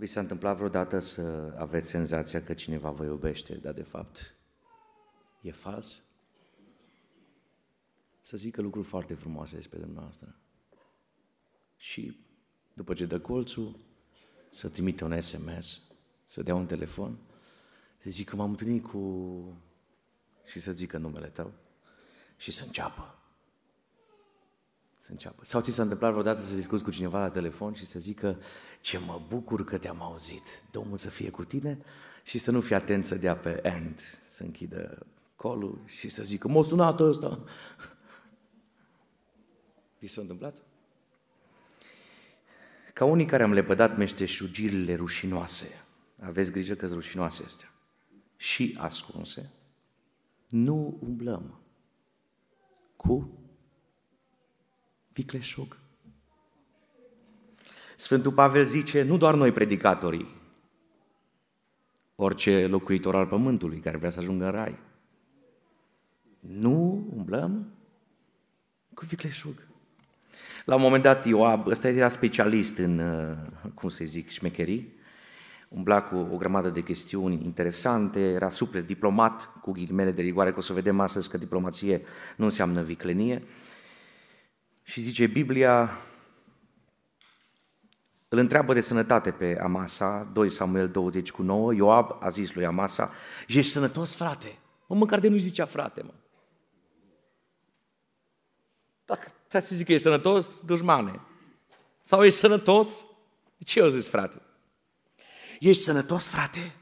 Vi s-a întâmplat vreodată să aveți senzația că cineva vă iubește, dar de fapt e fals? Să zică lucruri foarte frumoase despre dumneavoastră. Și după ce dă colțul, să trimite un SMS, să dea un telefon, să zică m-am întâlnit cu... și să zică numele tău și să înceapă. Să înceapă. Sau ți s-a întâmplat vreodată să discuți cu cineva la telefon și să zică ce mă bucur că te-am auzit, Domnul să fie cu tine și să nu fii atent să dea pe end, să închidă colul și să zică m-a sunat ăsta. Vi s-a întâmplat? Ca unii care am lepădat meșteșugirile rușinoase, aveți grijă că sunt rușinoase astea, și ascunse, nu umblăm cu vicleșug. Sfântul Pavel zice, nu doar noi predicatorii, orice locuitor al pământului care vrea să ajungă în rai. Nu umblăm cu vicleșug. La un moment dat Ioab, ăsta era specialist în, uh, cum să zic, șmecherii, umbla cu o grămadă de chestiuni interesante, era super diplomat, cu ghilimele de rigoare, că o să vedem astăzi că diplomație nu înseamnă viclenie. Și zice Biblia, îl întreabă de sănătate pe Amasa, 2 Samuel 20 cu 9, Ioab a zis lui Amasa, ești sănătos, frate? Mă, măcar de nu zicea frate, mă. Dacă ți să zic că ești sănătos, dușmane. Sau ești sănătos? Ce eu zis, frate? Ești sănătos, frate?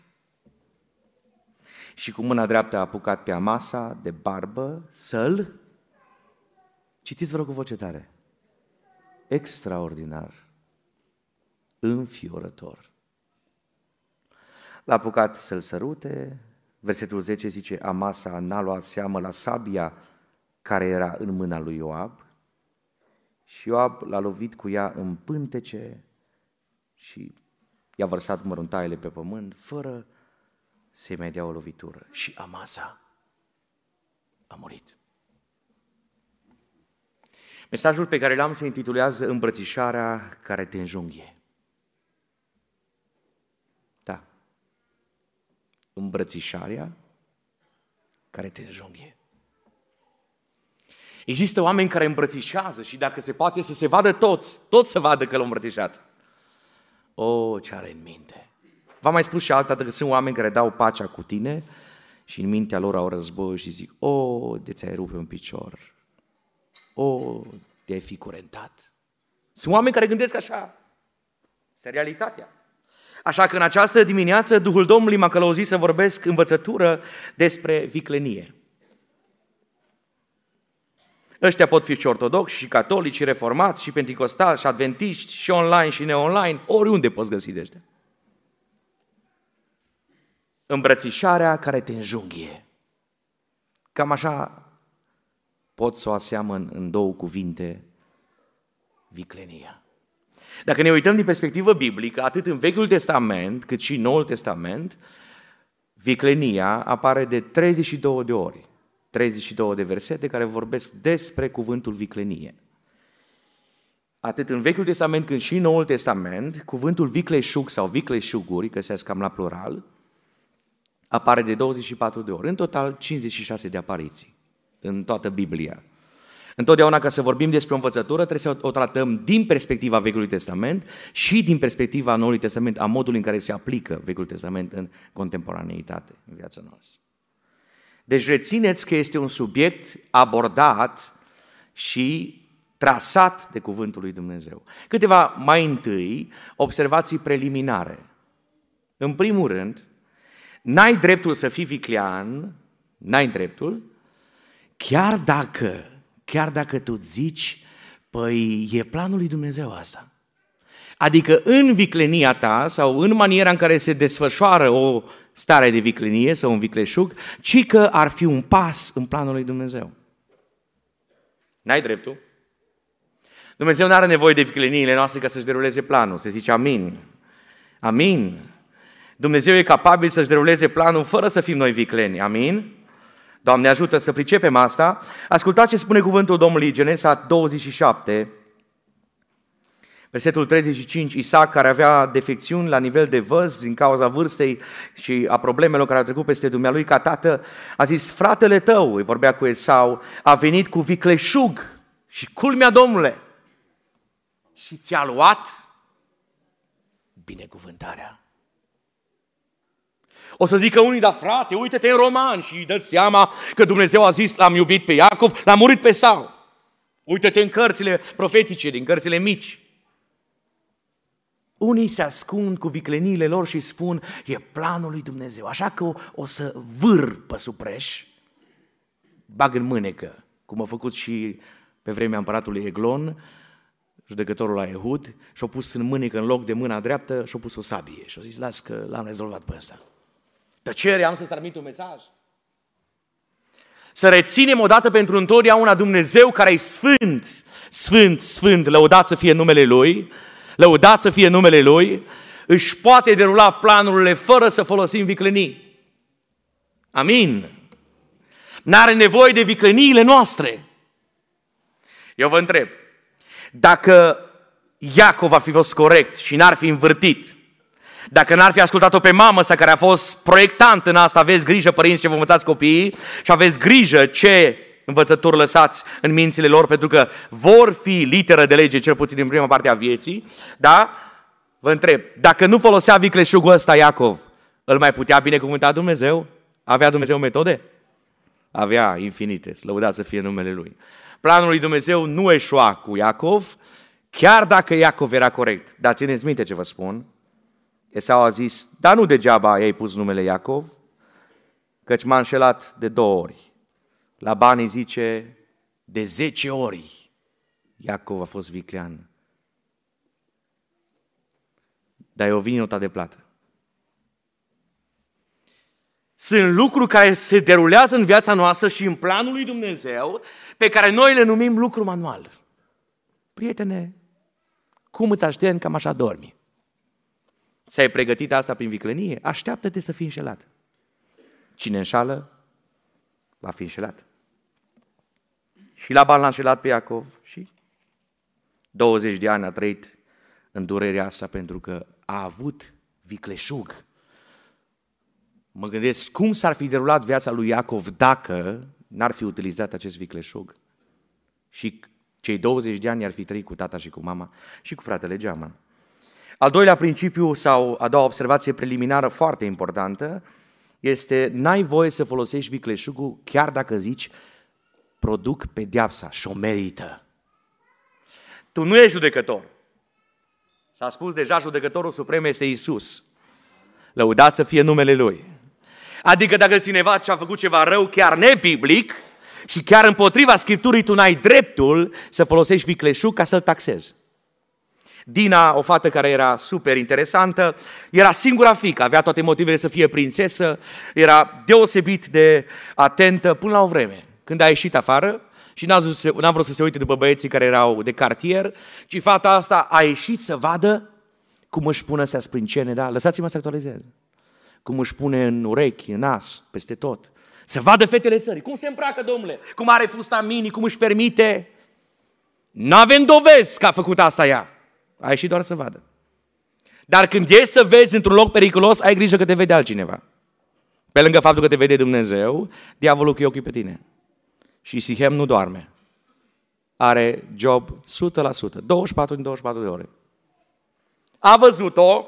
Și cu mâna dreaptă a apucat pe Amasa de barbă să-l... Citiți, vă rog, cu voce tare. Extraordinar. Înfiorător. L-a apucat să-l sărute. Versetul 10 zice, Amasa n-a luat seamă la sabia care era în mâna lui Ioab și Ioab l-a lovit cu ea în pântece și i-a vărsat măruntaiele pe pământ, fără să-i mai dea o lovitură. Și Amasa a murit. Mesajul pe care l-am se intitulează Îmbrățișarea care te înjunghie. Da. Îmbrățișarea care te înjunghie. Există oameni care îmbrățișează și dacă se poate să se vadă toți, toți să vadă că l-au îmbrățișat. O, oh, ce are în minte. V-am mai spus și altă dată că sunt oameni care dau pacea cu tine și în mintea lor au război și zic, o, oh, de ți-ai rupe un picior, o, oh, de-ai fi curentat. Sunt oameni care gândesc așa. Este realitatea. Așa că în această dimineață Duhul Domnului m-a călăuzit să vorbesc învățătură despre viclenie. Ăștia pot fi și ortodoxi, și catolici, și reformați, și penticostali, și adventiști, și online, și neonline, oriunde poți găsi de ăștia. Îmbrățișarea care te înjunghie. Cam așa pot să o aseamăn în două cuvinte, viclenia. Dacă ne uităm din perspectivă biblică, atât în Vechiul Testament cât și în Noul Testament, viclenia apare de 32 de ori. 32 de versete care vorbesc despre cuvântul viclenie. Atât în Vechiul Testament cât și în Noul Testament, cuvântul vicleșug sau vicleșuguri, că se cam la plural, apare de 24 de ori. În total, 56 de apariții în toată Biblia. Întotdeauna ca să vorbim despre o învățătură, trebuie să o tratăm din perspectiva Vechiului Testament și din perspectiva Noului Testament, a modului în care se aplică Vechiul Testament în contemporaneitate, în viața noastră. Deci rețineți că este un subiect abordat și trasat de Cuvântul lui Dumnezeu. Câteva mai întâi observații preliminare. În primul rând, n-ai dreptul să fii viclean, n-ai dreptul, chiar dacă, chiar dacă tu zici, păi e planul lui Dumnezeu asta. Adică în viclenia ta sau în maniera în care se desfășoară o stare de viclenie sau un vicleșug, ci că ar fi un pas în planul lui Dumnezeu. N-ai dreptul. Dumnezeu nu are nevoie de vicleniile noastre ca să-și deruleze planul. Se zice amin. Amin. Dumnezeu e capabil să-și deruleze planul fără să fim noi vicleni. Amin. Doamne ajută să pricepem asta. Ascultați ce spune cuvântul Domnului Genesa 27, Versetul 35, Isaac, care avea defecțiuni la nivel de văz din cauza vârstei și a problemelor care au trecut peste dumnealui ca tată, a zis, fratele tău, îi vorbea cu Esau, a venit cu vicleșug și culmea Domnule și ți-a luat binecuvântarea. O să zică unii, da frate, uite-te în roman și dă seama că Dumnezeu a zis, l-am iubit pe Iacov, l-a murit pe Sau. Uite-te în cărțile profetice, din cărțile mici. Unii se ascund cu vicleniile lor și spun, e planul lui Dumnezeu, așa că o, o să vâr pe supreș, bag în mânecă, cum a făcut și pe vremea împăratului Eglon, judecătorul la Ehud, și-a pus în mânecă în loc de mâna dreaptă și-a pus o sabie și a zis, las că l-am rezolvat pe ăsta. Tăcere, am să-ți transmit un mesaj. Să reținem odată pentru întotdeauna Dumnezeu care e sfânt, sfânt, sfânt, lăudat să fie numele Lui, lăudat să fie numele Lui, își poate derula planurile fără să folosim viclenii. Amin. N-are nevoie de vicleniile noastre. Eu vă întreb, dacă Iacov ar fi fost corect și n-ar fi învârtit, dacă n-ar fi ascultat-o pe mamă sa care a fost proiectant în asta, aveți grijă părinți ce vă învățați copiii și aveți grijă ce învățături lăsați în mințile lor, pentru că vor fi literă de lege, cel puțin în prima parte a vieții, da? Vă întreb, dacă nu folosea vicleșugul ăsta Iacov, îl mai putea binecuvânta Dumnezeu? Avea Dumnezeu metode? Avea infinite, slăudat să fie numele Lui. Planul lui Dumnezeu nu eșua cu Iacov, chiar dacă Iacov era corect. Dar țineți minte ce vă spun, Esau a zis, dar nu degeaba ai pus numele Iacov, căci m-a înșelat de două ori. La bani zice, de zece ori Iacov a fost viclean. Dar eu vin nota de plată. Sunt lucruri care se derulează în viața noastră și în planul lui Dumnezeu, pe care noi le numim lucru manual. Prietene, cum îți aștept, cam așa dormi. Ți-ai pregătit asta prin viclenie? Așteaptă-te să fii înșelat. Cine înșală, va fi înșelat. Și la l-a înșelat pe Iacov și 20 de ani a trăit în durerea asta pentru că a avut vicleșug. Mă gândesc cum s-ar fi derulat viața lui Iacov dacă n-ar fi utilizat acest vicleșug. Și cei 20 de ani ar fi trăit cu tata și cu mama și cu fratele Geaman. Al doilea principiu sau a doua observație preliminară foarte importantă este n-ai voie să folosești vicleșugul chiar dacă zici produc pedeapsa și o merită. Tu nu ești judecător. S-a spus deja, judecătorul suprem este Isus. Lăudați să fie numele Lui. Adică dacă cineva ce a făcut ceva rău chiar nebiblic și chiar împotriva Scripturii, tu n-ai dreptul să folosești vicleșug ca să-l taxezi. Dina, o fată care era super interesantă, era singura fică, avea toate motivele să fie prințesă, era deosebit de atentă până la o vreme. Când a ieșit afară și n-a, zis, n-a vrut să se uite după băieții care erau de cartier, ci fata asta a ieșit să vadă cum își pune să sprâncene, da? Lăsați-mă să actualizez. Cum își pune în urechi, în nas, peste tot. Să vadă fetele țării. Cum se îmbracă, domnule? Cum are fusta mini, cum își permite? N-avem dovezi că a făcut asta ea. A ieșit doar să vadă. Dar când ești să vezi într-un loc periculos, ai grijă că te vede altcineva. Pe lângă faptul că te vede Dumnezeu, diavolul cu ochii pe tine. Și Sihem nu doarme. Are job 100%, 24 din 24 de ore. A văzut-o,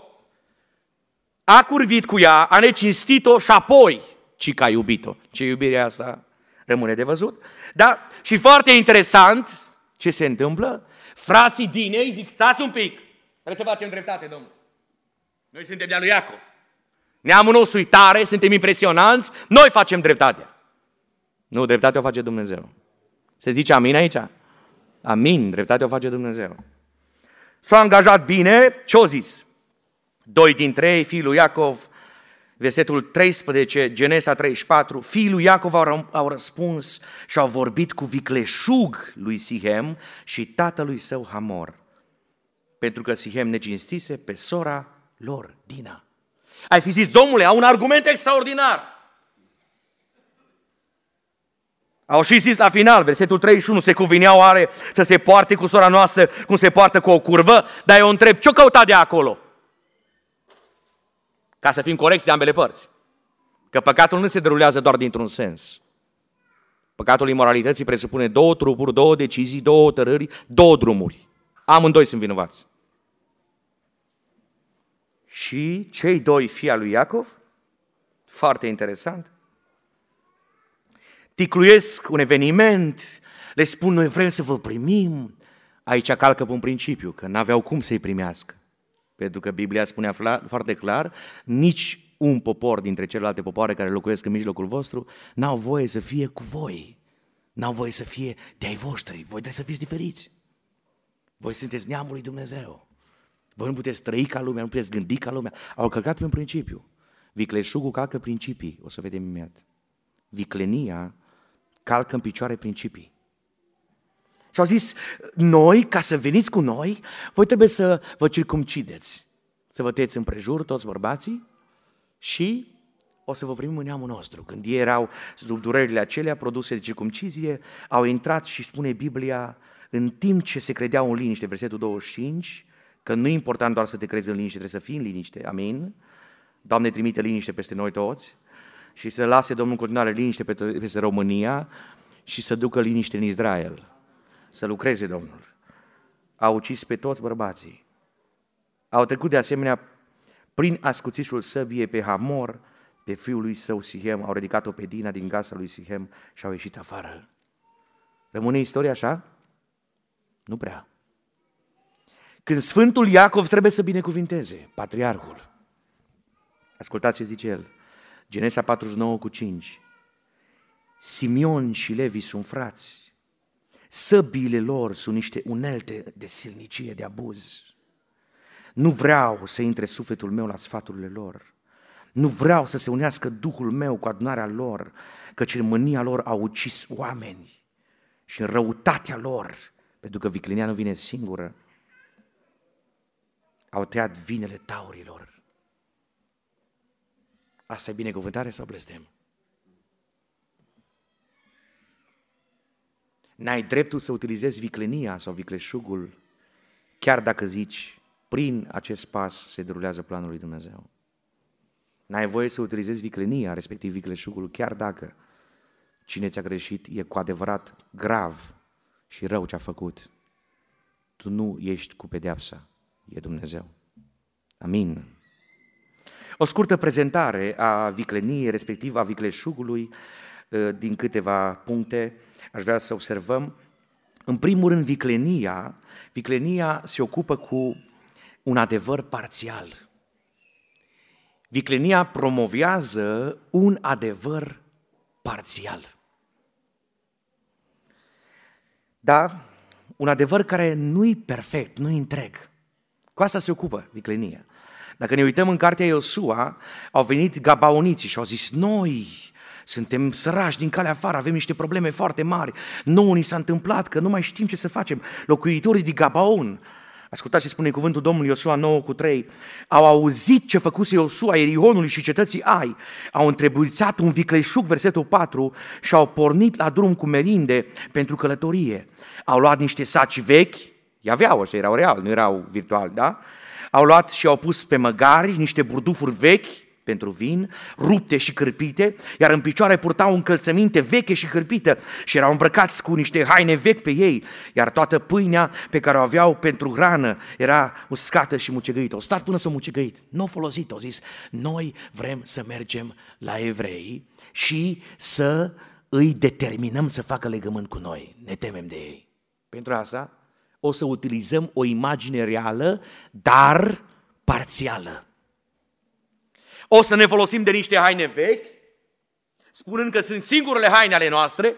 a curvit cu ea, a necinstit-o și apoi, ci că a iubit-o. Ce iubire asta rămâne de văzut. Da? Și foarte interesant ce se întâmplă, frații Dinei zic, stați un pic, trebuie să facem dreptate, domnule. Noi suntem de-a lui Iacov. Neamul nostru e tare, suntem impresionanți, noi facem dreptatea. Nu, dreptatea o face Dumnezeu. Se zice amin aici? Amin, dreptatea o face Dumnezeu. S-a angajat bine, ce-o zis? Doi dintre ei, fiul lui Iacov, versetul 13, Genesa 34, fiii lui Iacov au, au răspuns și au vorbit cu vicleșug lui Sihem și tatălui său Hamor, pentru că Sihem necinstise pe sora lor, Dina. Ai fi zis, domnule, au un argument extraordinar. Au și zis la final, versetul 31, se cuvineau oare să se poarte cu sora noastră cum se poartă cu o curvă? Dar eu întreb, ce-o căuta de acolo? Ca să fim corecți de ambele părți. Că păcatul nu se derulează doar dintr-un sens. Păcatul imoralității presupune două trupuri, două decizii, două hotărâri, două drumuri. Amândoi sunt vinovați. Și cei doi fii al lui Iacov, foarte interesant, ticluiesc un eveniment, le spun noi vrem să vă primim, aici calcă pe un principiu, că n-aveau cum să-i primească. Pentru că Biblia spunea foarte clar, nici un popor dintre celelalte popoare care locuiesc în mijlocul vostru n-au voie să fie cu voi. N-au voie să fie de-ai voștri. Voi trebuie să fiți diferiți. Voi sunteți neamul lui Dumnezeu. Voi nu puteți trăi ca lumea, nu puteți gândi ca lumea. Au călcat pe un principiu. Vicleșugul calcă principii, o să vedem imediat. Viclenia calcă în picioare principii. Și au zis, noi, ca să veniți cu noi, voi trebuie să vă circumcideți, să vă tăieți împrejur toți bărbații și o să vă primim în neamul nostru. Când ei erau sub durerile acelea produse de circumcizie, au intrat și spune Biblia, în timp ce se credeau în liniște, versetul 25, că nu e important doar să te crezi în liniște, trebuie să fii în liniște, amin? Doamne, trimite liniște peste noi toți și să lase Domnul în continuare liniște peste România și să ducă liniște în Israel. Să lucreze Domnul. A ucis pe toți bărbații. Au trecut de asemenea prin ascuțișul săbiei pe Hamor, pe fiul lui său Sihem, au ridicat-o pe Dina din casa lui Sihem și au ieșit afară. Rămâne istoria așa? Nu prea. Când Sfântul Iacov trebuie să binecuvinteze, patriarhul, ascultați ce zice el, Genesa 49 cu 5, Simion și Levi sunt frați, săbiile lor sunt niște unelte de silnicie, de abuz. Nu vreau să intre sufletul meu la sfaturile lor. Nu vreau să se unească Duhul meu cu adunarea lor, căci în mânia lor au ucis oameni și în răutatea lor, pentru că viclinia nu vine singură, au tăiat vinele taurilor. Asta e binecuvântare sau blestem? N-ai dreptul să utilizezi viclenia sau vicleșugul, chiar dacă zici, prin acest pas se derulează planul lui Dumnezeu. N-ai voie să utilizezi viclenia, respectiv vicleșugul, chiar dacă cine ți-a greșit e cu adevărat grav și rău ce a făcut. Tu nu ești cu pedeapsa, e Dumnezeu. Amin. O scurtă prezentare a vicleniei, respectiv a vicleșugului, ă, din câteva puncte, aș vrea să observăm. În primul rând, viclenia, viclenia se ocupă cu un adevăr parțial. Viclenia promovează un adevăr parțial. Da? Un adevăr care nu-i perfect, nu-i întreg. Cu asta se ocupă viclenia. Dacă ne uităm în cartea Iosua, au venit gabaoniții și au zis, noi suntem sărași din calea afară, avem niște probleme foarte mari. Nouă ni s-a întâmplat că nu mai știm ce să facem. Locuitorii din Gabaon Ascultați ce spune cuvântul Domnului Iosua 9 cu 3. Au auzit ce făcuse Iosua Erihonului și cetății Ai. Au întrebuițat un vicleșug, versetul 4, și au pornit la drum cu merinde pentru călătorie. Au luat niște saci vechi, i-aveau, ăștia erau real, nu erau virtuali, da? Au luat și au pus pe măgari niște burdufuri vechi, pentru vin, rupte și cârpite, iar în picioare purtau încălțăminte veche și cârpită și erau îmbrăcați cu niște haine vechi pe ei, iar toată pâinea pe care o aveau pentru hrană era uscată și mucegăită. O stat până să o mucegăit, nu o folosit, au zis, noi vrem să mergem la evrei și să îi determinăm să facă legământ cu noi. Ne temem de ei. Pentru asta o să utilizăm o imagine reală, dar parțială. O să ne folosim de niște haine vechi, spunând că sunt singurele haine ale noastre,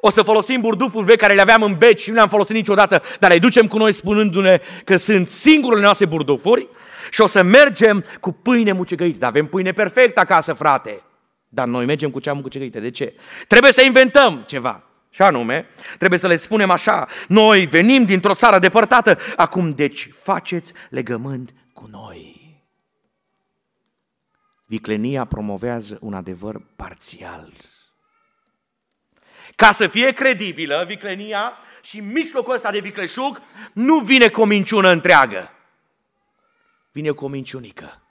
o să folosim burdufuri vechi care le aveam în beci și nu le-am folosit niciodată, dar le ducem cu noi spunându-ne că sunt singurele noastre burdufuri și o să mergem cu pâine mucegăită. Dar avem pâine perfectă acasă, frate. Dar noi mergem cu cea mucegăită. De ce? Trebuie să inventăm ceva. Și anume, trebuie să le spunem așa, noi venim dintr-o țară depărtată, acum deci faceți legământ cu noi. Viclenia promovează un adevăr parțial. Ca să fie credibilă viclenia și în mijlocul ăsta de vicleșug nu vine cu o minciună întreagă. Vine cu o minciunică.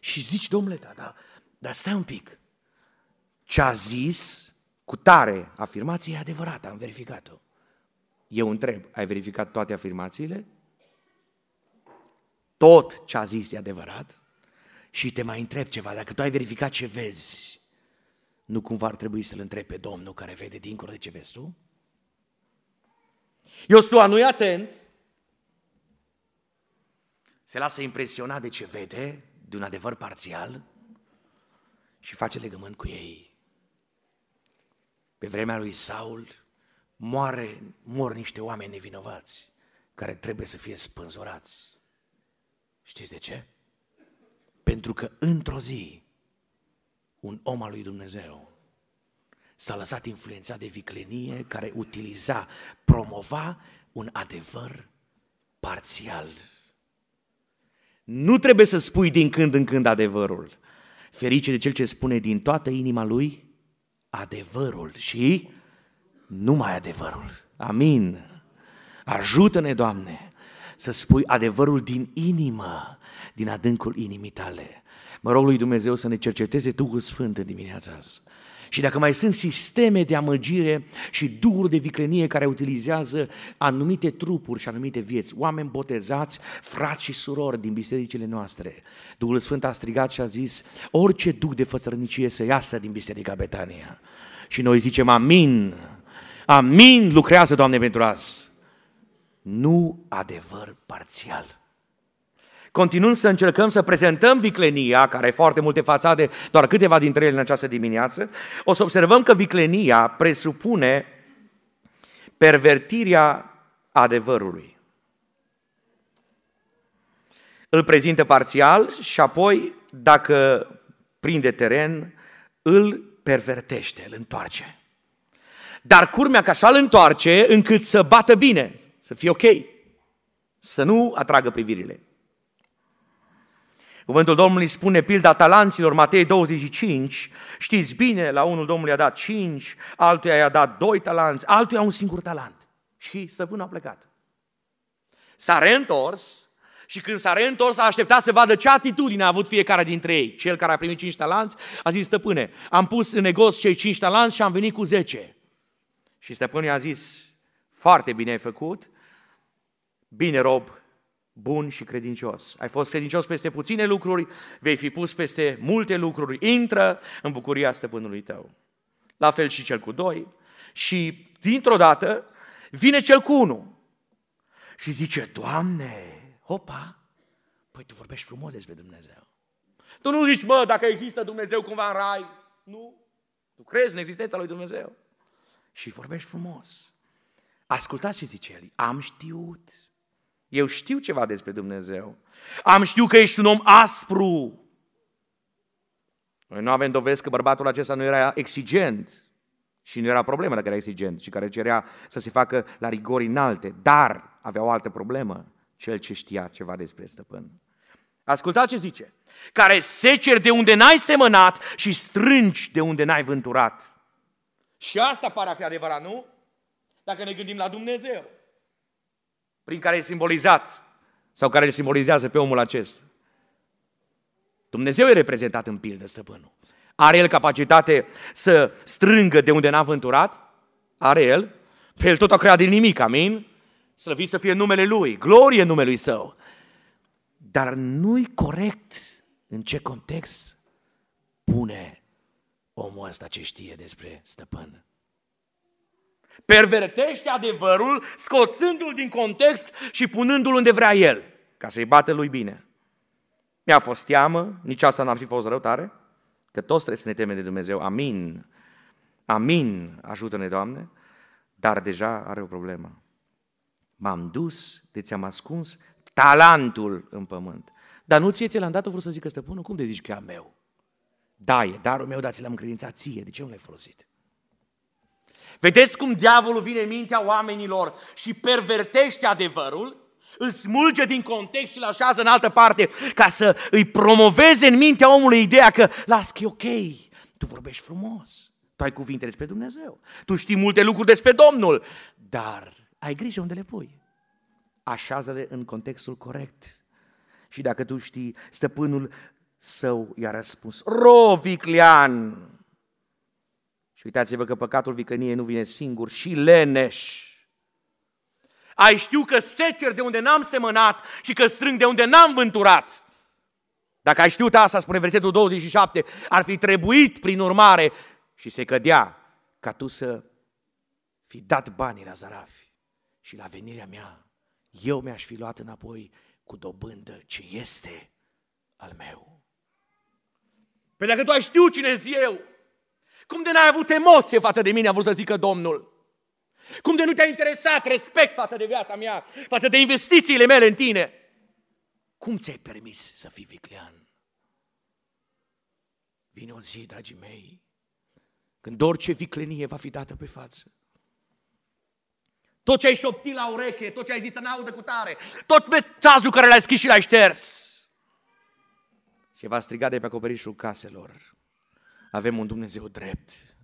Și zici, domnule, da, da, dar stai un pic. Ce a zis cu tare afirmație e adevărată, am verificat-o. Eu întreb, ai verificat toate afirmațiile? Tot ce a zis e adevărat? Și te mai întreb ceva, dacă tu ai verificat ce vezi, nu cumva ar trebui să-L întrebi pe Domnul care vede dincolo de ce vezi tu? Iosua nu e atent, se lasă impresionat de ce vede, de un adevăr parțial și face legământ cu ei. Pe vremea lui Saul moare, mor niște oameni nevinovați care trebuie să fie spânzurați. Știți de ce? Pentru că într-o zi un om al lui Dumnezeu s-a lăsat influențat de viclenie care utiliza, promova un adevăr parțial. Nu trebuie să spui din când în când adevărul. Ferice de cel ce spune din toată inima lui adevărul și numai adevărul. Amin. Ajută-ne, Doamne, să spui adevărul din inimă, din adâncul inimii tale. Mă rog lui Dumnezeu să ne cerceteze Duhul Sfânt în dimineața asta. Și dacă mai sunt sisteme de amăgire și duhuri de viclenie care utilizează anumite trupuri și anumite vieți, oameni botezați, frați și surori din bisericile noastre, Duhul Sfânt a strigat și a zis, orice duh de fățărnicie să iasă din Biserica Betania. Și noi zicem, amin, amin, lucrează, Doamne, pentru azi. Nu adevăr parțial. Continuând să încercăm să prezentăm viclenia, care are foarte multe fațade, doar câteva dintre ele în această dimineață, o să observăm că viclenia presupune pervertirea adevărului. Îl prezintă parțial și apoi, dacă prinde teren, îl pervertește, îl întoarce. Dar curmea că așa îl întoarce încât să bată bine, să fie ok, să nu atragă privirile. Cuvântul Domnului spune pilda talanților, Matei 25, știți bine, la unul Domnului a dat 5, altuia i-a dat 2 talanți, altuia un singur talent. Și stăpânul a plecat. S-a reîntors și când s-a reîntors a așteptat să vadă ce atitudine a avut fiecare dintre ei. Cel care a primit 5 talanți a zis, stăpâne, am pus în negoț cei 5 talanți și am venit cu 10. Și stăpânul a zis, foarte bine ai făcut, bine rob, bun și credincios. Ai fost credincios peste puține lucruri, vei fi pus peste multe lucruri. Intră în bucuria stăpânului tău. La fel și cel cu doi. Și dintr-o dată vine cel cu unul. Și zice, Doamne, hopa, păi tu vorbești frumos despre Dumnezeu. Tu nu zici, mă, dacă există Dumnezeu cumva în rai. Nu. Tu crezi în existența lui Dumnezeu. Și vorbești frumos. Ascultați ce zice el. Am știut eu știu ceva despre Dumnezeu. Am știut că ești un om aspru. Noi nu avem dovezi că bărbatul acesta nu era exigent. Și nu era problemă dacă era exigent, ci care cerea să se facă la rigori înalte. Dar avea o altă problemă, cel ce știa ceva despre stăpân. Ascultați ce zice. Care seceri de unde n-ai semănat și strângi de unde n-ai vânturat. Și asta pare a fi adevărat, nu? Dacă ne gândim la Dumnezeu prin care e simbolizat sau care îl simbolizează pe omul acesta. Dumnezeu e reprezentat în pildă, stăpânul. Are el capacitate să strângă de unde n-a vânturat? Are el. Pe el tot a creat din nimic, amin? Slăvit să fie numele lui, glorie numelui său. Dar nu-i corect în ce context pune omul ăsta ce știe despre stăpân pervertește adevărul, scoțându-l din context și punându-l unde vrea el, ca să-i bată lui bine. Mi-a fost teamă, nici asta n-ar fi fost răutare, că toți trebuie să ne temem de Dumnezeu. Amin. Amin. Ajută-ne, Doamne. Dar deja are o problemă. M-am dus, de ți-am ascuns talentul în pământ. Dar nu ție ți l-am dat, o vrut să zică stăpânul, cum de zici că e a meu? Da, e darul meu, dar ți l-am încredințat ție, de ce nu l-ai folosit? Vedeți cum diavolul vine în mintea oamenilor și pervertește adevărul, îl smulge din context și îl așează în altă parte ca să îi promoveze în mintea omului ideea că las că e ok, tu vorbești frumos, Tu ai cuvinte despre Dumnezeu. Tu știi multe lucruri despre Domnul, dar ai grijă unde le pui. Așează-le în contextul corect. Și dacă tu știi, stăpânul său i-a răspuns, ro, viclean! Și uitați-vă că păcatul vicleniei nu vine singur, și leneș. Ai știu că secer de unde n-am semănat și că strâng de unde n-am vânturat. Dacă ai știut asta, spune versetul 27, ar fi trebuit, prin urmare, și se cădea ca tu să fi dat banii la zarafi și la venirea mea, eu mi-aș fi luat înapoi cu dobândă ce este al meu. Păi dacă tu ai știut cine zi eu, cum de n-ai avut emoție față de mine, a vrut să zică Domnul? Cum de nu te-a interesat respect față de viața mea, față de investițiile mele în tine? Cum ți-ai permis să fii viclean? Vine o zi, dragii mei, când orice viclenie va fi dată pe față. Tot ce ai șoptit la ureche, tot ce ai zis să n-audă cu tare, tot mesajul care l-ai scris și l-ai șters, se va striga de pe acoperișul caselor. Avem un Dumnezeu drept.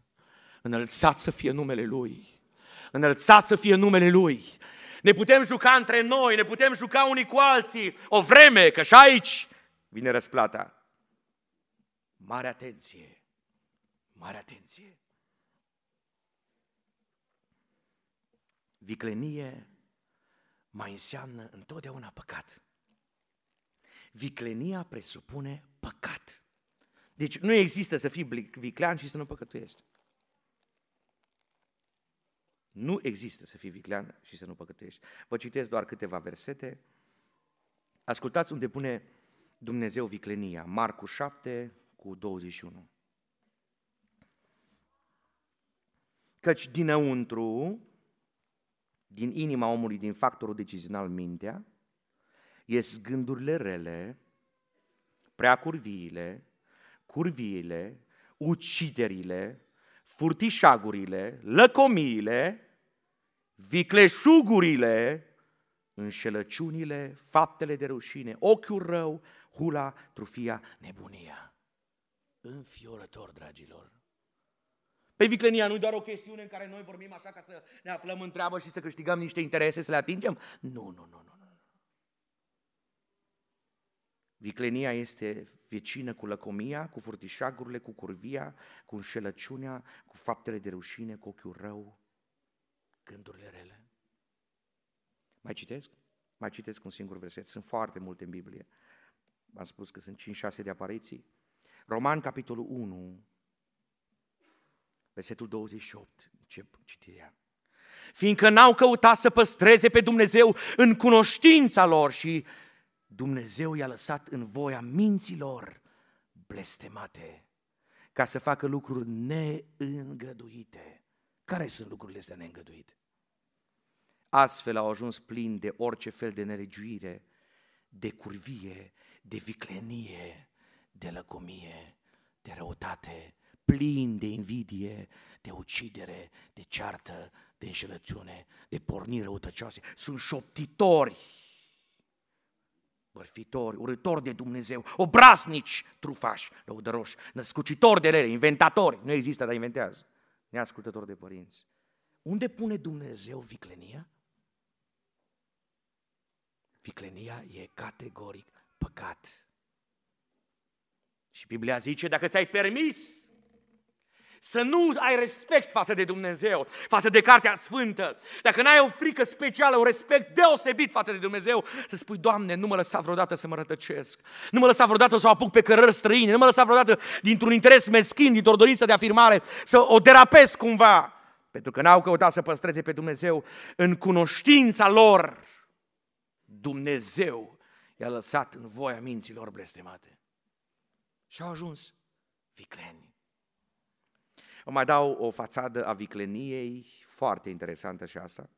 Înălțat să fie numele Lui. Înălțat să fie numele Lui. Ne putem juca între noi, ne putem juca unii cu alții o vreme, că și aici vine răsplata. Mare atenție! Mare atenție! Viclenie mai înseamnă întotdeauna păcat. Viclenia presupune păcat. Deci nu există să fii viclean și să nu păcătuiești. Nu există să fii viclean și să nu păcătuiești. Vă citesc doar câteva versete. Ascultați unde pune Dumnezeu viclenia. Marcu 7 cu 21. Căci dinăuntru, din inima omului, din factorul decizional mintea, ies gândurile rele, prea curviile, curviile, uciderile, furtișagurile, lăcomiile, vicleșugurile, înșelăciunile, faptele de rușine, ochiul rău, hula, trufia, nebunia. Înfiorător, dragilor. Pe viclenia nu e doar o chestiune în care noi vorbim așa ca să ne aflăm în treabă și să câștigăm niște interese, să le atingem. Nu, nu, nu, nu. Viclenia este vecină cu lăcomia, cu furtișagurile, cu curvia, cu înșelăciunea, cu faptele de rușine, cu ochiul rău, gândurile rele. Mai citesc? Mai citesc un singur verset. Sunt foarte multe în Biblie. V-am spus că sunt 5-6 de apariții. Roman, capitolul 1, versetul 28, încep citirea. Fiindcă n-au căutat să păstreze pe Dumnezeu în cunoștința lor și Dumnezeu i-a lăsat în voia minților blestemate ca să facă lucruri neîngăduite. Care sunt lucrurile astea neîngăduite? Astfel au ajuns plini de orice fel de nelegiuire, de curvie, de viclenie, de lăcomie, de răutate, plini de invidie, de ucidere, de ceartă, de înșelăciune, de pornire răutăcioase. Sunt șoptitori bărfitori, urători de Dumnezeu, obraznici, trufași, lăudăroși, născucitori de rele, inventatori. Nu există, dar inventează. Neascultători de părinți. Unde pune Dumnezeu viclenia? Viclenia e categoric păcat. Și Biblia zice, dacă ți-ai permis să nu ai respect față de Dumnezeu, față de Cartea Sfântă, dacă n-ai o frică specială, un respect deosebit față de Dumnezeu, să spui, Doamne, nu mă lăsa vreodată să mă rătăcesc, nu mă lăsa vreodată să o apuc pe cărări străine, nu mă lăsa vreodată dintr-un interes meschin, dintr-o dorință de afirmare, să o derapesc cumva, pentru că n-au căutat să păstreze pe Dumnezeu în cunoștința lor. Dumnezeu i-a lăsat în voia minților blestemate. Și au ajuns vicleni. Vă mai dau o fațadă a vicleniei, foarte interesantă și asta.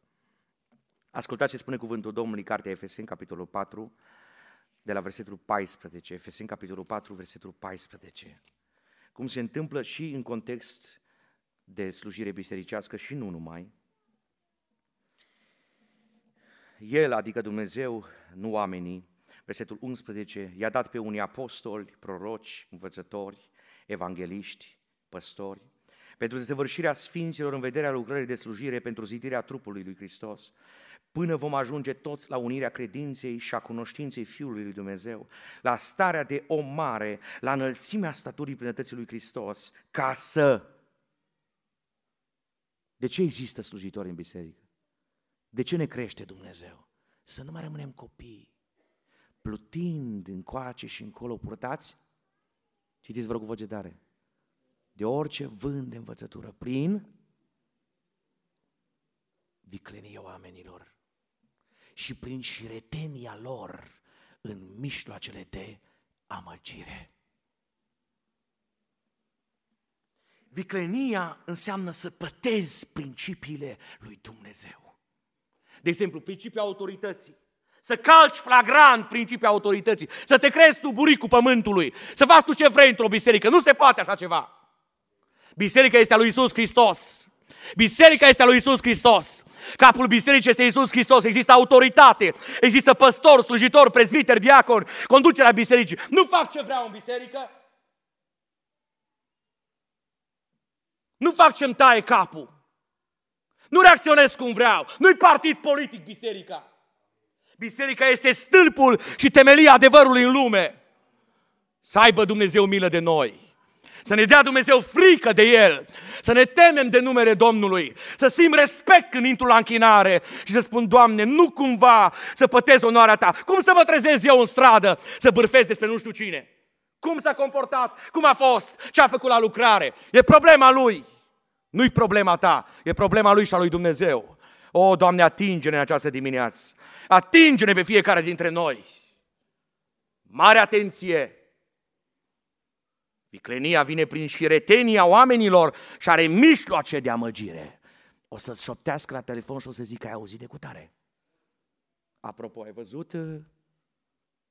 Ascultați ce spune cuvântul Domnului, Cartea Efeseni, capitolul 4, de la versetul 14. Efeseni, capitolul 4, versetul 14. Cum se întâmplă și în context de slujire bisericească și nu numai. El, adică Dumnezeu, nu oamenii, versetul 11, i-a dat pe unii apostoli, proroci, învățători, evangeliști, păstori, pentru desăvârșirea sfinților în vederea lucrării de slujire pentru zidirea trupului lui Hristos, până vom ajunge toți la unirea credinței și a cunoștinței Fiului lui Dumnezeu, la starea de om mare, la înălțimea staturii plinătății lui Hristos, ca să... De ce există slujitori în biserică? De ce ne crește Dumnezeu? Să nu mai rămânem copii, plutind încoace și încolo purtați? Citiți, vă rog, voce tare. De orice vânt de învățătură, prin viclenia oamenilor și prin șiretenia lor în mijloacele de amăgire. Viclenia înseamnă să pătezi principiile lui Dumnezeu. De exemplu, principiul autorității. Să calci flagrant principiul autorității. Să te crezi tu buricul pământului. Să faci tu ce vrei într-o biserică. Nu se poate așa ceva. Biserica este a lui Isus Hristos. Biserica este a lui Isus Hristos. Capul bisericii este Isus Hristos. Există autoritate, există păstor, slujitor, prezbiter, diacon, conducerea bisericii. Nu fac ce vreau în biserică. Nu fac ce-mi taie capul. Nu reacționez cum vreau. Nu-i partid politic biserica. Biserica este stâlpul și temelia adevărului în lume. Să aibă Dumnezeu milă de noi. Să ne dea Dumnezeu frică de El, să ne temem de numele Domnului, să simt respect când intru la închinare și să spun, Doamne, nu cumva să pătez onoarea Ta. Cum să mă trezesc eu în stradă să bârfesc despre nu știu cine? Cum s-a comportat? Cum a fost? Ce a făcut la lucrare? E problema lui. Nu-i problema ta, e problema lui și a lui Dumnezeu. O, Doamne, atinge-ne în această dimineață. Atinge-ne pe fiecare dintre noi. Mare atenție! Viclenia vine prin șiretenia oamenilor și are mișloace de amăgire. O să-ți șoptească la telefon și o să zic că ai auzit de cutare. Apropo, ai văzut?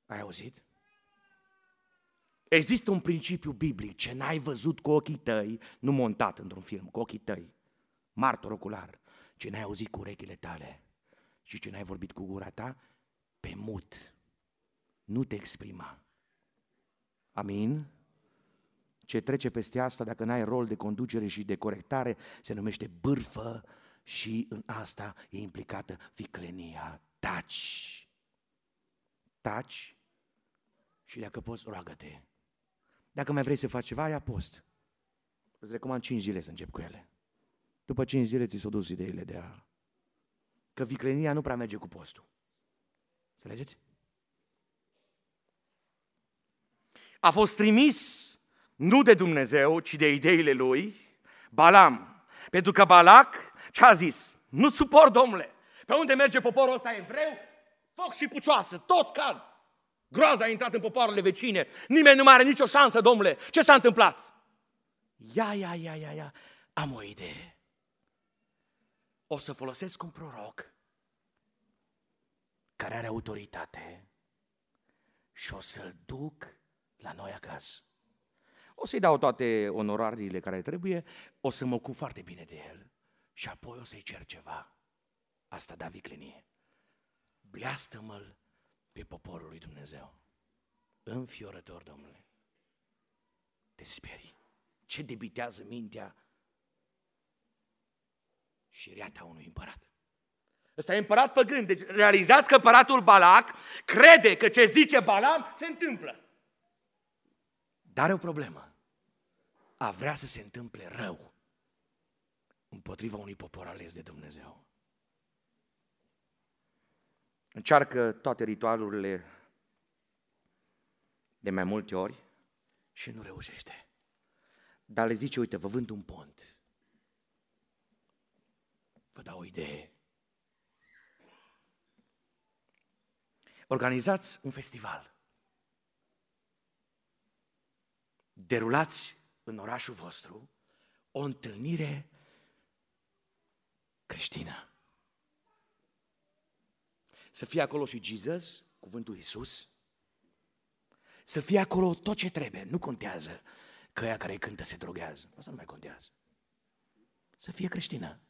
Ai auzit? Există un principiu biblic, ce n-ai văzut cu ochii tăi, nu montat într-un film, cu ochii tăi, martor ocular, ce n-ai auzit cu urechile tale și ce n-ai vorbit cu gura ta, pe mut. Nu te exprima. Amin? Ce trece peste asta, dacă n-ai rol de conducere și de corectare, se numește bârfă și în asta e implicată viclenia. Taci. Taci și dacă poți, roagă-te. Dacă mai vrei să faci ceva, ia post. Îți recomand 5 zile să încep cu ele. După 5 zile ți s-au dus ideile de a... Că viclenia nu prea merge cu postul. Înțelegeți? A fost trimis nu de Dumnezeu, ci de ideile lui, Balam. Pentru că Balac ce a zis? Nu suport, domnule. Pe unde merge poporul ăsta evreu? Foc și pucioasă, toți cad. Groaza a intrat în popoarele vecine. Nimeni nu mai are nicio șansă, domnule. Ce s-a întâmplat? Ia, ia, ia, ia, ia. Am o idee. O să folosesc un proroc care are autoritate și o să-l duc la noi acasă. O să-i dau toate onorariile care trebuie, o să mă ocup foarte bine de el și apoi o să-i cer ceva. Asta da viclenie. Bleastă-mă pe poporul lui Dumnezeu. Înfiorător, domnule. Te sperii. Ce debitează mintea și reata unui împărat. Ăsta e împărat păgân. Deci realizați că împăratul Balac crede că ce zice Balam se întâmplă. Dar are o problemă. A vrea să se întâmple rău împotriva unui popor ales de Dumnezeu. Încearcă toate ritualurile de mai multe ori și nu reușește. Dar le zice, uite, vă vând un pont. Vă dau o idee. Organizați un festival. derulați în orașul vostru o întâlnire creștină. Să fie acolo și Jesus, cuvântul Iisus, să fie acolo tot ce trebuie, nu contează că ea care cântă se drogează, asta nu mai contează. Să fie creștină,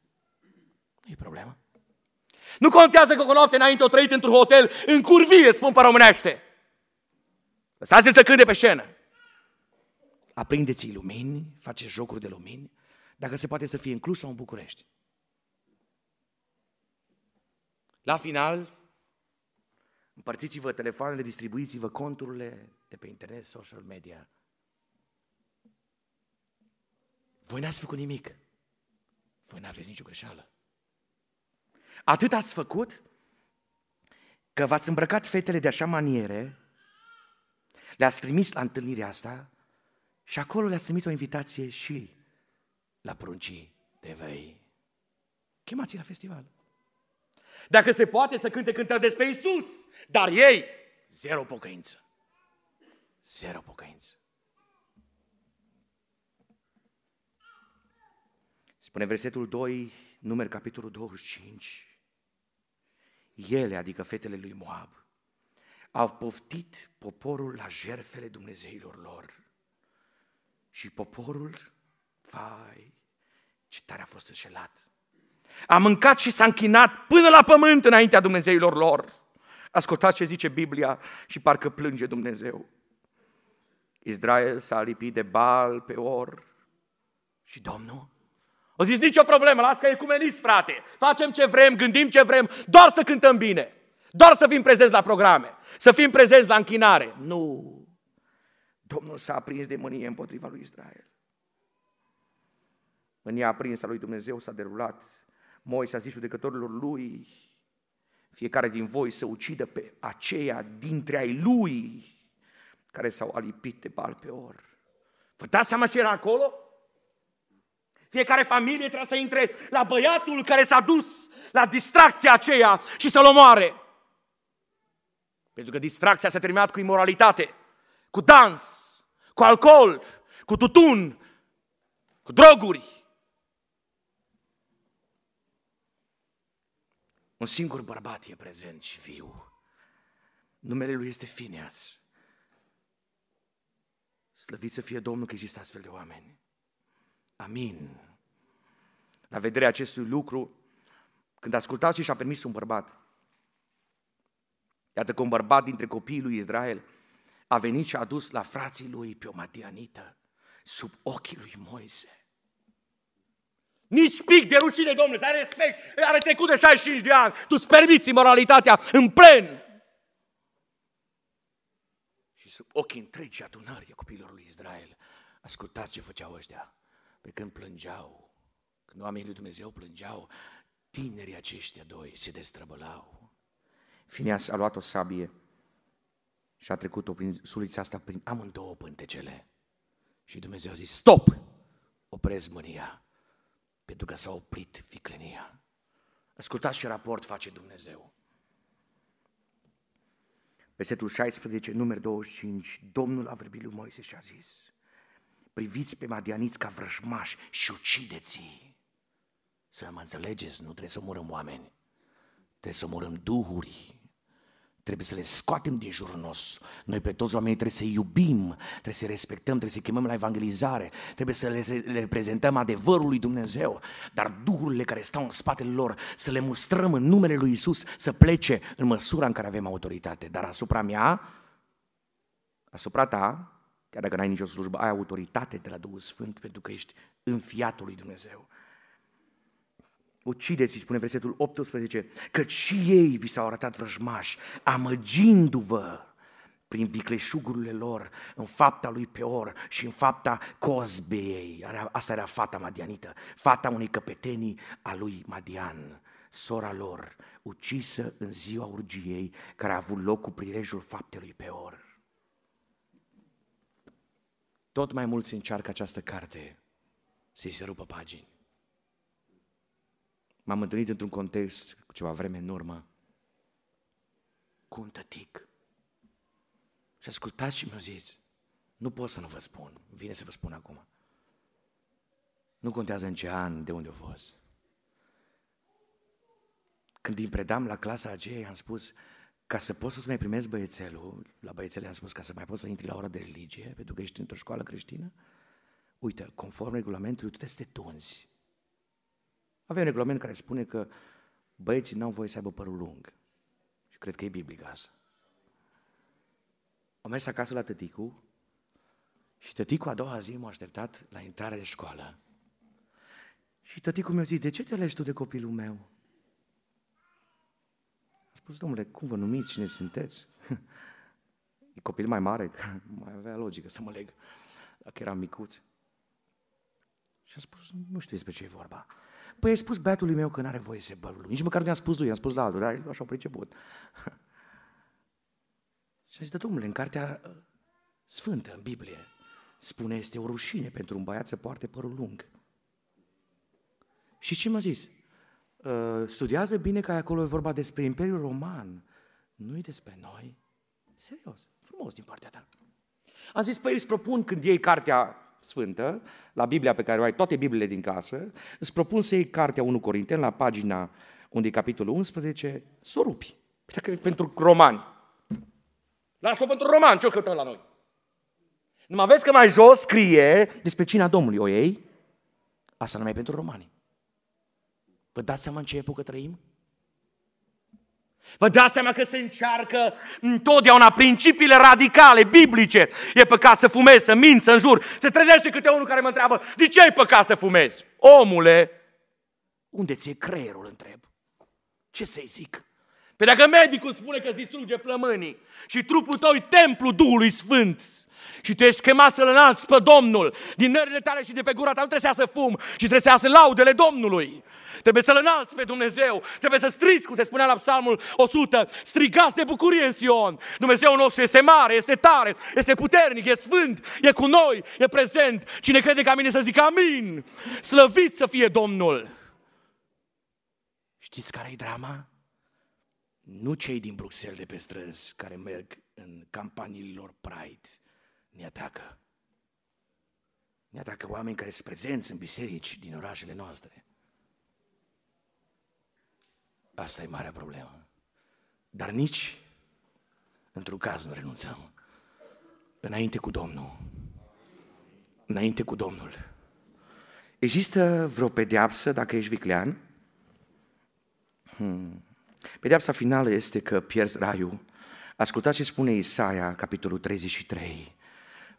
nu e problemă. Nu contează că cu noapte înainte o trăit într-un hotel în curvie, spun pe românește. Lăsați-l să cânte pe scenă. Aprindeți-i lumini, faceți jocuri de lumini, Dacă se poate să fie în Cluj sau în București. La final, împărțiți-vă telefoanele, distribuiți-vă conturile de pe internet, social media. Voi n-ați făcut nimic. Voi n-aveți nicio greșeală. Atât ați făcut că v-ați îmbrăcat fetele de așa maniere, le-ați trimis la întâlnirea asta și acolo le-ați trimis o invitație și la pruncii de evrei. Chemați la festival. Dacă se poate să cânte cântări despre Isus, dar ei, zero pocăință. Zero pocăință. Spune versetul 2, numeri capitolul 25. Ele, adică fetele lui Moab, au poftit poporul la jerfele Dumnezeilor lor. Și poporul, vai, ce tare a fost înșelat. A mâncat și s-a închinat până la pământ înaintea Dumnezeilor lor. Ascultați ce zice Biblia și parcă plânge Dumnezeu. Israel s-a lipit de bal pe or și Domnul o zis, nicio problemă, las că e cumenist, frate. Facem ce vrem, gândim ce vrem, doar să cântăm bine. Doar să fim prezenți la programe, să fim prezenți la închinare. Nu. Domnul s-a aprins de mânie împotriva lui Israel. Mânia aprinsă a lui Dumnezeu s-a derulat. Moise a zis judecătorilor lui, fiecare din voi să ucidă pe aceia dintre ai lui care s-au alipit de bal pe or. Vă dați seama ce era acolo? Fiecare familie trebuie să intre la băiatul care s-a dus la distracția aceea și să-l omoare. Pentru că distracția s-a terminat cu imoralitate, cu dans, cu alcool, cu tutun, cu droguri. Un singur bărbat e prezent și viu. Numele lui este Fineas. Slăvit să fie Domnul că există astfel de oameni. Amin. La vederea acestui lucru, când ascultați și a permis un bărbat, iată că un bărbat dintre copiii lui Israel a venit și a dus la frații lui pe o madianită sub ochii lui Moise. Nici pic de rușine, domnule, să ai respect, are trecut de 65 de ani, tu îți permiți moralitatea în plen. Și sub ochii întregi adunării copiilor lui Israel, ascultați ce făceau ăștia. Pe când plângeau, când oamenii lui Dumnezeu plângeau, tinerii aceștia doi se destrăbălau. Fineas a luat o sabie și a trecut-o prin sulița asta prin amândouă pântecele. Și Dumnezeu a zis, stop! Oprez mânia, pentru că s-a oprit viclenia. Ascultați ce raport face Dumnezeu. Versetul 16, număr 25, Domnul a vorbit lui Moise și a zis, priviți pe madianiți ca vrăjmași și ucideți-i. Să mă înțelegeți, nu trebuie să omorâm oameni, trebuie să omorâm duhuri, trebuie să le scoatem din jurul nostru. Noi pe toți oamenii trebuie să iubim, trebuie să respectăm, trebuie să chemăm la evangelizare, trebuie să le, le prezentăm adevărul lui Dumnezeu, dar duhurile care stau în spatele lor să le mustrăm în numele lui Isus să plece în măsura în care avem autoritate. Dar asupra mea, asupra ta, Chiar dacă n-ai nicio slujbă, ai autoritate de la Duhul Sfânt pentru că ești înfiatul lui Dumnezeu. Ucideți, spune versetul 18, că și ei vi s-au arătat vrăjmași, amăgindu-vă prin vicleșugurile lor, în fapta lui Peor și în fapta Cosbeei. Asta era fata madianită, fata unei căpetenii a lui Madian, sora lor, ucisă în ziua urgiei, care a avut loc cu prilejul faptelui Peor. Tot mai mulți încearcă această carte să-i se rupă pagini. M-am întâlnit într-un context cu ceva vreme în urmă cu un tătic. Și ascultați și mi-au zis, nu pot să nu vă spun, vine să vă spun acum. Nu contează în ce an, de unde a fost. Când îi predam la clasa aceea, am spus, ca să poți să-ți mai primezi băiețelul, la băiețele am spus ca să mai poți să intri la ora de religie, pentru că ești într-o școală creștină, uite, conform regulamentului, tu trebuie să te tunzi. Avem un regulament care spune că băieții n-au voie să aibă părul lung. Și cred că e biblic asta. Am mers acasă la tăticu și tăticul a doua zi m-a așteptat la intrarea de școală. Și tăticul mi-a zis, de ce te alegi tu de copilul meu? A spus, domnule, cum vă numiți, cine sunteți? E copil mai mare, mai avea logică să mă leg, dacă eram micuț. Și a spus, nu știu despre ce e vorba. Păi ai spus băiatului meu că nu are voie să bărul. Nici măcar nu i-am spus lui, i-am spus la altul, dar așa au priceput. Și a zis, domnule, în cartea uh, sfântă, în Biblie, spune, este o rușine pentru un băiat să poarte părul lung. Și ce m-a zis? Uh, studiază bine că acolo e vorba despre Imperiul Roman, nu e despre noi. Serios, frumos din partea ta. Am zis, păi îți propun când iei cartea sfântă, la Biblia pe care o ai, toate Bibliile din casă, îți propun să iei cartea 1 Corinteni, la pagina unde e capitolul 11, să o rupi. Păi pentru romani. Lasă-o pentru romani, ce-o căutăm la noi? Numai vezi că mai jos scrie despre cina Domnului. O ei? Asta numai pentru romani. Vă dați seama în ce epocă trăim? Vă dați seama că se încearcă întotdeauna principiile radicale, biblice. E păcat să fumezi, să minți, să înjur. Se trezește câte unul care mă întreabă, de ce e păcat să fumezi? Omule, unde ți-e creierul, întreb? Ce să-i zic? Pe dacă medicul spune că îți distruge plămânii și trupul tău e templu Duhului Sfânt, și tu ești chemat să-L înalți pe Domnul din nările tale și de pe gura ta, nu trebuie să iasă fum, ci trebuie să iasă laudele Domnului. Trebuie să-L înalți pe Dumnezeu, trebuie să striți, cum se spunea la Psalmul 100, strigați de bucurie în Sion. Dumnezeu nostru este mare, este tare, este puternic, e sfânt, e cu noi, e prezent. Cine crede ca mine să zică amin. Slăvit să fie Domnul. Știți care e drama? Nu cei din Bruxelles de pe străzi care merg în campaniile lor Pride ne atacă. Ne atacă oameni care sunt prezenți în biserici din orașele noastre. Asta e marea problemă. Dar nici într-un caz nu renunțăm. Înainte cu Domnul. Înainte cu Domnul. Există vreo pedeapsă dacă ești viclean? Hmm. Pedeapsa finală este că pierzi raiul. Ascultați ce spune Isaia, capitolul 33,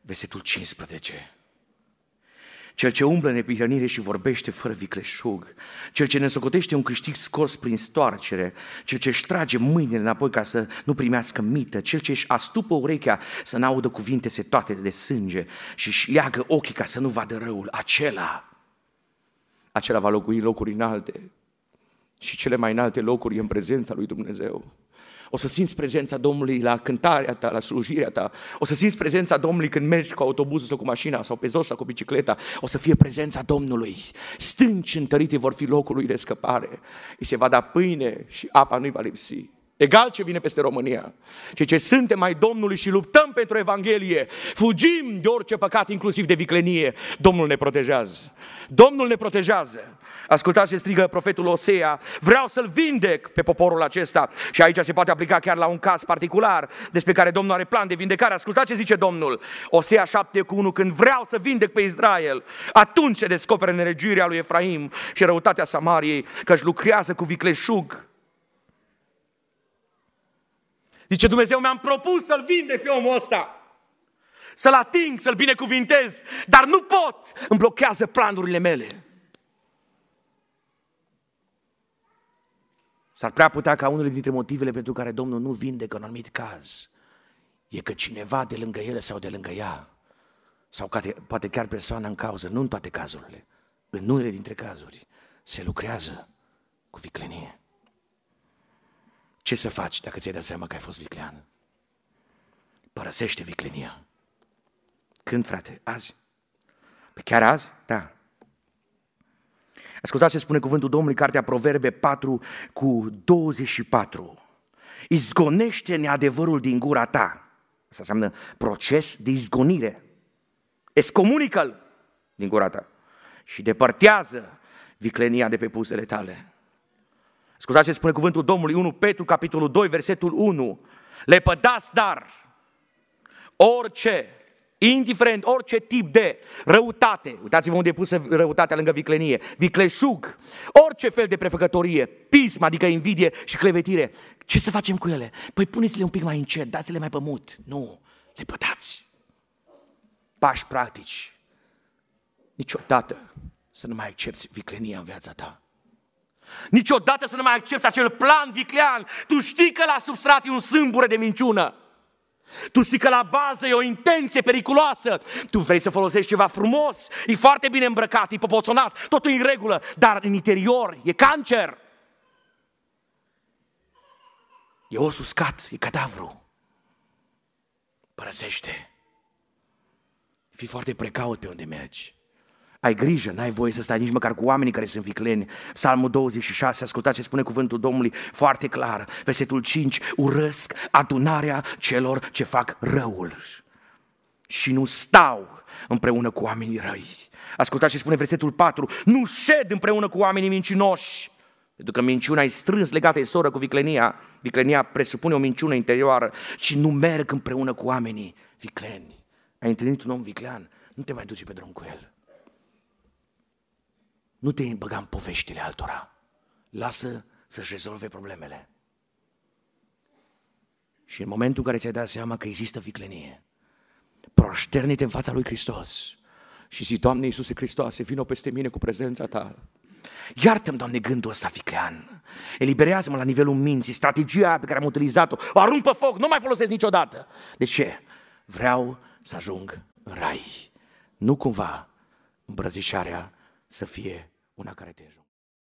versetul 15. Cel ce umblă în neprihănire și vorbește fără vicleșug, cel ce ne socotește un câștig scos prin stoarcere, cel ce își trage mâinile înapoi ca să nu primească mită, cel ce își astupă urechea să n-audă cuvinte setoate de sânge și își leagă ochii ca să nu vadă răul, acela, acela va locui locuri înalte și cele mai înalte locuri în prezența lui Dumnezeu. O să simți prezența Domnului la cântarea ta, la slujirea ta. O să simți prezența Domnului când mergi cu autobuzul sau cu mașina sau pe jos sau cu bicicleta. O să fie prezența Domnului. Stânci întărite vor fi locul lui de scăpare. Îi se va da pâine și apa nu-i va lipsi. Egal ce vine peste România. Ceea ce suntem mai Domnului și luptăm pentru Evanghelie, fugim de orice păcat, inclusiv de viclenie, Domnul ne protejează. Domnul ne protejează. Ascultați ce strigă profetul Osea, vreau să-l vindec pe poporul acesta. Și aici se poate aplica chiar la un caz particular despre care Domnul are plan de vindecare. Ascultați ce zice Domnul, Osea 7 cu 1, când vreau să vindec pe Israel, atunci se descoperă neregirea lui Efraim și răutatea Samariei, că își lucrează cu vicleșug Zice Dumnezeu, mi-am propus să-l vindec pe omul ăsta. Să-l ating, să-l binecuvintez, dar nu pot, îmi blochează planurile mele. S-ar prea putea ca unul dintre motivele pentru care Domnul nu vindecă un anumit caz e că cineva de lângă el sau de lângă ea, sau poate chiar persoana în cauză, nu în toate cazurile, în unele dintre cazuri, se lucrează cu viclenie. Ce să faci dacă ți-ai dat seama că ai fost viclean? Părăsește viclenia. Când, frate? Azi? Pe chiar azi? Da. Ascultați ce spune cuvântul Domnului, Cartea Proverbe 4 cu 24. Izgonește neadevărul din gura ta. Asta înseamnă proces de izgonire. Escomunică-l din gura ta. Și depărtează viclenia de pe puzele tale. Ascultați ce spune cuvântul Domnului 1 Petru, capitolul 2, versetul 1. Lepădați dar orice, indiferent, orice tip de răutate, uitați-vă unde e pusă răutatea lângă viclenie, vicleșug, orice fel de prefăcătorie, pism, adică invidie și clevetire, ce să facem cu ele? Păi puneți-le un pic mai încet, dați-le mai pământ. Nu, le pătați. Pași practici. Niciodată să nu mai accepti viclenia în viața ta. Niciodată să nu mai accepti acel plan viclean. Tu știi că la substrat e un sâmbure de minciună. Tu știi că la bază e o intenție periculoasă. Tu vrei să folosești ceva frumos, e foarte bine îmbrăcat, e popoțonat, totul e în regulă, dar în interior e cancer. E os uscat, e cadavru. Părăsește. Fii foarte precaut pe unde mergi. Ai grijă, n-ai voie să stai nici măcar cu oamenii care sunt vicleni. Psalmul 26, ascultați ce spune cuvântul Domnului foarte clar. Versetul 5, urăsc adunarea celor ce fac răul și nu stau împreună cu oamenii răi. Ascultați ce spune versetul 4, nu șed împreună cu oamenii mincinoși. Pentru că minciuna e strâns legată, e soră cu viclenia. Viclenia presupune o minciună interioară și nu merg împreună cu oamenii vicleni. Ai întâlnit un om viclean, nu te mai duci pe drum cu el. Nu te băga în poveștile altora. Lasă să-și rezolve problemele. Și în momentul în care ți-ai dat seama că există viclenie, proșterne-te în fața lui Hristos și zi, Doamne Iisuse Hristoase, vină peste mine cu prezența Ta. Iartă-mi, Doamne, gândul ăsta viclean. Eliberează-mă la nivelul minții, strategia pe care am utilizat-o. O arunc pe foc, nu mai folosesc niciodată. De ce? Vreau să ajung în rai. Nu cumva îmbrățișarea să fie una care te ajungă.